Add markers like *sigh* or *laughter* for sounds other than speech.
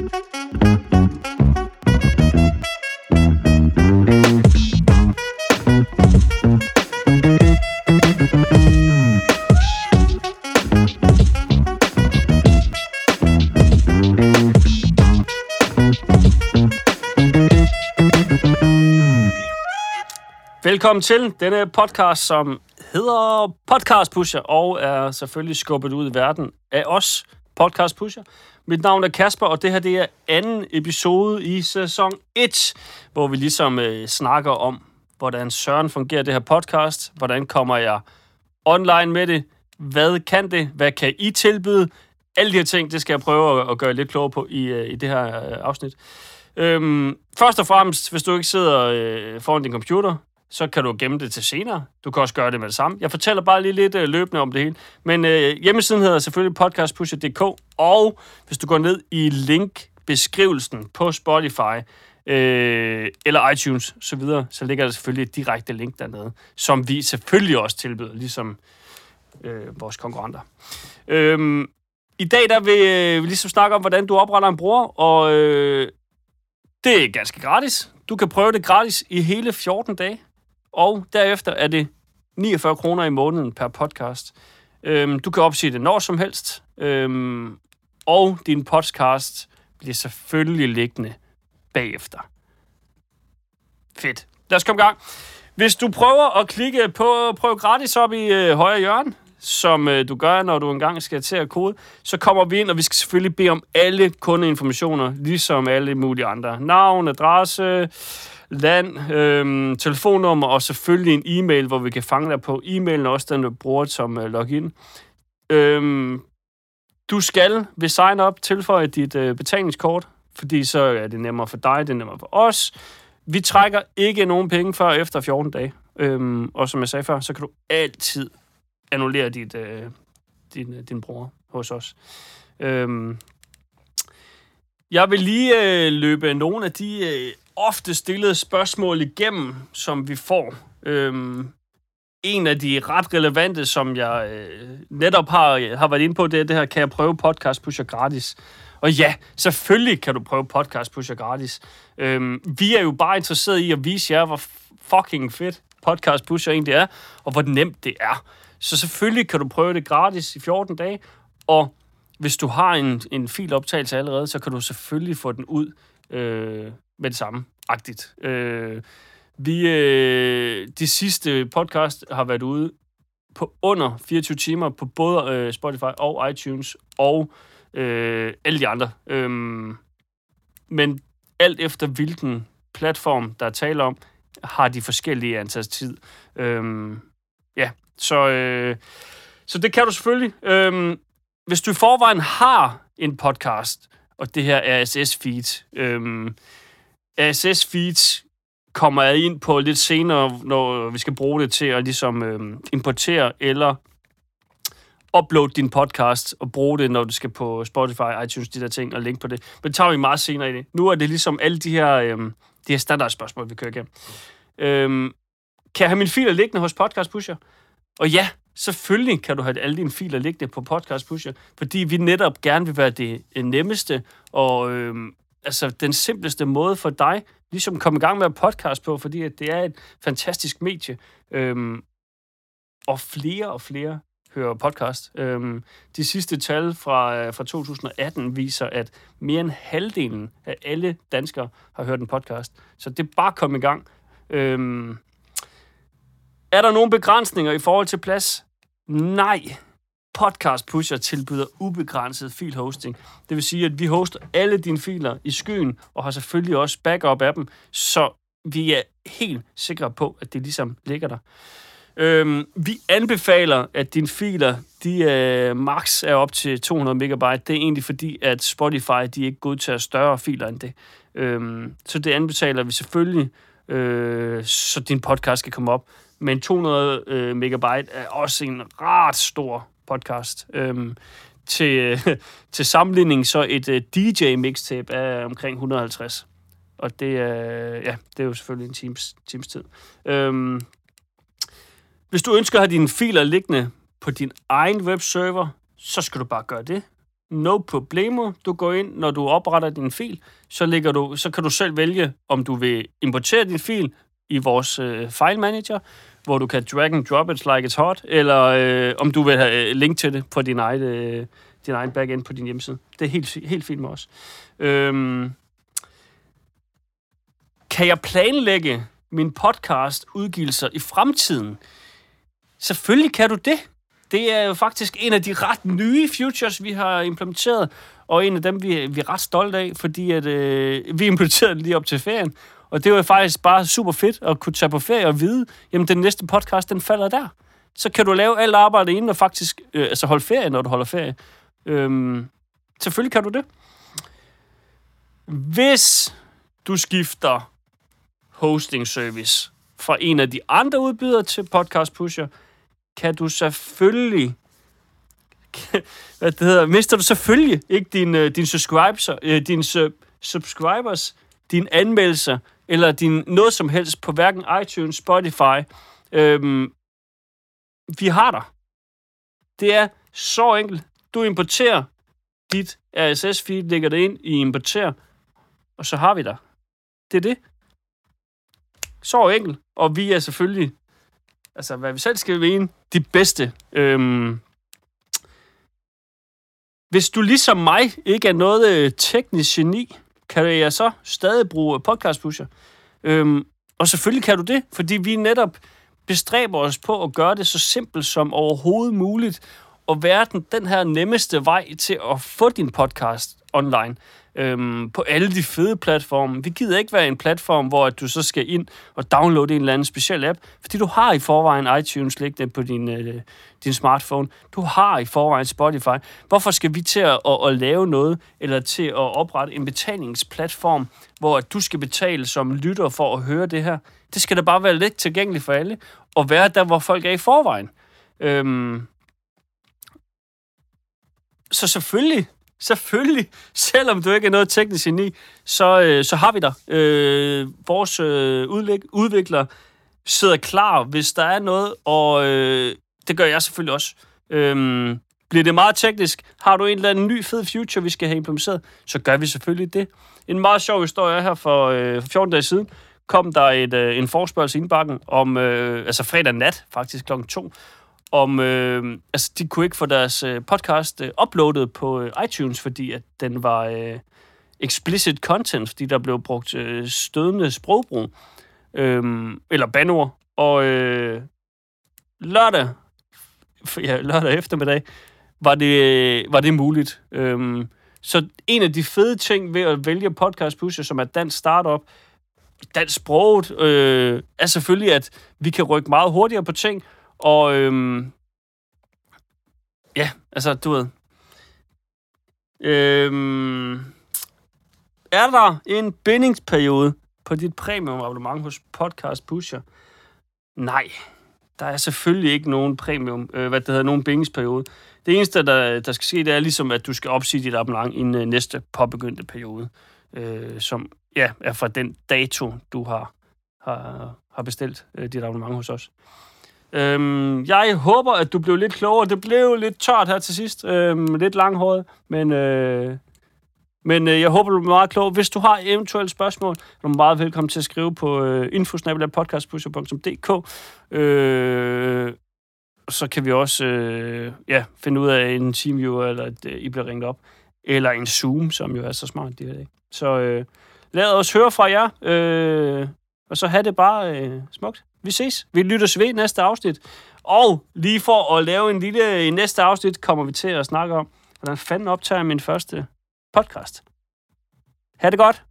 Velkommen til denne podcast, som hedder Podcast Pusher, og er selvfølgelig skubbet ud i verden af os, Podcast Pusher. Mit navn er Kasper, og det her det er anden episode i sæson 1, hvor vi ligesom øh, snakker om, hvordan Søren fungerer det her podcast, hvordan kommer jeg online med det, hvad kan det, hvad kan I tilbyde, alle de her ting, det skal jeg prøve at, at gøre lidt klogere på i, øh, i det her øh, afsnit. Øhm, først og fremmest, hvis du ikke sidder øh, foran din computer, så kan du gemme det til senere. Du kan også gøre det med det samme. Jeg fortæller bare lige lidt øh, løbende om det hele. Men øh, hjemmesiden hedder selvfølgelig podcastpusher.dk, og hvis du går ned i linkbeskrivelsen på Spotify, øh, eller iTunes så videre, så ligger der selvfølgelig et direkte link dernede, som vi selvfølgelig også tilbyder, ligesom øh, vores konkurrenter. Øh, I dag der vil øh, vi ligesom snakke om, hvordan du opretter en bruger, og øh, det er ganske gratis. Du kan prøve det gratis i hele 14 dage. Og derefter er det 49 kroner i måneden per podcast. Øhm, du kan opsige det når som helst. Øhm, og din podcast bliver selvfølgelig liggende bagefter. Fedt. Lad os komme i gang. Hvis du prøver at klikke på prøv gratis op i øh, højre hjørne, som øh, du gør, når du engang skal til at kode, så kommer vi ind, og vi skal selvfølgelig bede om alle kundeinformationer, ligesom alle mulige andre. Navn, adresse, land, øh, telefonnummer og selvfølgelig en e-mail, hvor vi kan fange dig på. E-mailen er også den, du bruger som øh, login. Øh, du skal ved sign up tilføje dit øh, betalingskort, fordi så er det nemmere for dig, det er nemmere for os. Vi trækker ikke nogen penge før efter 14 dage. Øhm, og som jeg sagde før, så kan du altid annullere dit, øh, din, øh, din bror hos os. Øhm, jeg vil lige øh, løbe nogle af de øh, ofte stillede spørgsmål igennem, som vi får. Øhm, en af de ret relevante, som jeg øh, netop har, har været inde på, det er det her, kan jeg prøve podcast pusher gratis? Og ja, selvfølgelig kan du prøve podcast pusher gratis. Øhm, vi er jo bare interesseret i at vise jer, hvor fucking fedt podcast pusher egentlig er, og hvor nemt det er. Så selvfølgelig kan du prøve det gratis i 14 dage, og hvis du har en, en filoptagelse allerede, så kan du selvfølgelig få den ud øh, med det samme. Agtigt. Øh, vi, øh, de sidste podcast har været ude på under 24 timer på både øh, Spotify og iTunes og øh, alle de andre. Øh, men alt efter hvilken platform, der er tale om, har de forskellige antal tid. Øh, ja, så, øh, så det kan du selvfølgelig. Øhm, hvis du i forvejen har en podcast, og det her RSS-feed, øhm, RSS-feeds kommer jeg ind på lidt senere, når vi skal bruge det til at ligesom øhm, importere eller upload din podcast og bruge det, når du skal på Spotify, iTunes, de der ting, og link på det. Men det tager vi meget senere i det. Nu er det ligesom alle de her, øhm, de her standardspørgsmål, vi kører igennem. Øhm, kan jeg have mine filer liggende hos Podcast Pusher? Og ja, selvfølgelig kan du have alle dine filer liggende på Podcast Pusher, fordi vi netop gerne vil være det øh, nemmeste og øh, altså den simpleste måde for dig, ligesom at komme i gang med at podcast på, fordi at det er et fantastisk medie. Øhm, og flere og flere hører podcast. Øhm, de sidste tal fra, øh, fra 2018 viser, at mere end halvdelen af alle danskere har hørt en podcast. Så det er bare at komme i gang. Øhm, er der nogle begrænsninger i forhold til plads? Nej. Podcast Pusher tilbyder ubegrænset filhosting. Det vil sige, at vi hoster alle dine filer i skyen, og har selvfølgelig også backup af dem, så vi er helt sikre på, at det ligesom ligger der. Øhm, vi anbefaler, at dine filer, de øh, max er op til 200 megabyte. Det er egentlig fordi, at Spotify, de ikke godtager større filer end det. Øhm, så det anbefaler vi selvfølgelig, øh, så din podcast kan komme op. Men 200 øh, megabyte er også en ret stor podcast. Øhm, til, *laughs* til sammenligning så et øh, DJ-mixtape er omkring 150. Og det er, ja, det er jo selvfølgelig en times, times tid. Øhm, hvis du ønsker at have dine filer liggende på din egen webserver, så skal du bare gøre det. No problemo. Du går ind, når du opretter din fil, så, ligger du, så kan du selv vælge, om du vil importere din fil i vores øh, file manager, hvor du kan drag and drop it like it's hot, eller øh, om du vil have øh, link til det på din egen, øh, din egen backend på din hjemmeside. Det er helt, helt fint med os. Øhm, kan jeg planlægge min podcast udgivelser i fremtiden? Selvfølgelig kan du det. Det er jo faktisk en af de ret nye futures, vi har implementeret, og en af dem, vi, vi er ret stolte af, fordi at, øh, vi implementerede den lige op til ferien. Og det var faktisk bare super fedt at kunne tage på ferie og vide, jamen den næste podcast, den falder der. Så kan du lave alt arbejde inden og faktisk øh, altså holde ferie, når du holder ferie. Øhm, selvfølgelig kan du det. Hvis du skifter hosting service fra en af de andre udbydere til Podcast Pusher, kan du selvfølgelig *laughs* hvad det hedder, mister du selvfølgelig ikke din, øh, din subscribers, øh, din subscribers, din anmeldelser, eller din noget som helst på hverken iTunes, Spotify. Øhm, vi har dig. Det er så enkelt. Du importerer dit RSS-feed, lægger det ind i importer, og så har vi dig. Det er det. Så enkelt. Og vi er selvfølgelig, altså hvad vi selv skal mene, de bedste. Øhm, hvis du ligesom mig ikke er noget øh, teknisk geni, kan jeg så stadig bruge podcast pusher. Øhm, og selvfølgelig kan du det, fordi vi netop bestræber os på at gøre det så simpelt som overhovedet muligt, og være den, den her nemmeste vej til at få din podcast online øhm, på alle de fede platforme. Vi gider ikke være en platform, hvor du så skal ind og downloade en eller anden speciel app, fordi du har i forvejen iTunes liggende på din, øh, din smartphone. Du har i forvejen Spotify. Hvorfor skal vi til at, at, at lave noget, eller til at oprette en betalingsplatform, hvor du skal betale som lytter for at høre det her? Det skal da bare være let tilgængeligt for alle, og være der, hvor folk er i forvejen. Øhm, så selvfølgelig Selvfølgelig. Selvom du ikke er noget teknisk geni, så, øh, så har vi dig. Øh, vores øh, udvikler sidder klar, hvis der er noget, og øh, det gør jeg selvfølgelig også. Øhm, bliver det meget teknisk, har du en eller anden ny fed future, vi skal have implementeret, så gør vi selvfølgelig det. En meget sjov historie her for, øh, for 14 dage siden, kom der et, øh, en forspørgsel i indbakken om, øh, altså fredag nat, faktisk klokken 2, om, øh, altså de kunne ikke få deres øh, podcast øh, uploadet på øh, iTunes, fordi at den var øh, explicit content, fordi der blev brugt øh, stødende sprogbrug, øh, eller banord. Og øh, lørdag, ja, lørdag eftermiddag, var det, øh, var det muligt. Øh, så en af de fede ting ved at vælge Podcast Pusher, som er dansk startup, dansk sproget, øh, er selvfølgelig, at vi kan rykke meget hurtigere på ting, og øhm, ja, altså, du ved. Øhm, er der en bindingsperiode på dit premium abonnement hos Podcast Pusher? Nej, der er selvfølgelig ikke nogen premium, øh, hvad det hedder, nogen bindingsperiode. Det eneste, der, der skal ske, det er ligesom, at du skal opsige dit abonnement i øh, næste påbegyndte periode, øh, som ja, er fra den dato, du har, har, har bestilt øh, dit abonnement hos os. Øhm, jeg håber, at du blev lidt klogere. Det blev lidt tørt her til sidst. Øhm, lidt langhåret, men... Øh, men øh, jeg håber, du er meget klog. Hvis du har eventuelle spørgsmål, er du meget velkommen til at skrive på øh, infosnabelagpodcastpusher.dk. Øh, så kan vi også øh, ja, finde ud af en TeamViewer, eller at øh, I bliver ringet op. Eller en Zoom, som jo er så smart de her dage. Så øh, lad os høre fra jer, øh, og så have det bare øh, smukt. Vi ses. Vi lytter ved næste afsnit. Og lige for at lave en lille... I næste afsnit kommer vi til at snakke om, hvordan fanden optager min første podcast. Ha' det godt.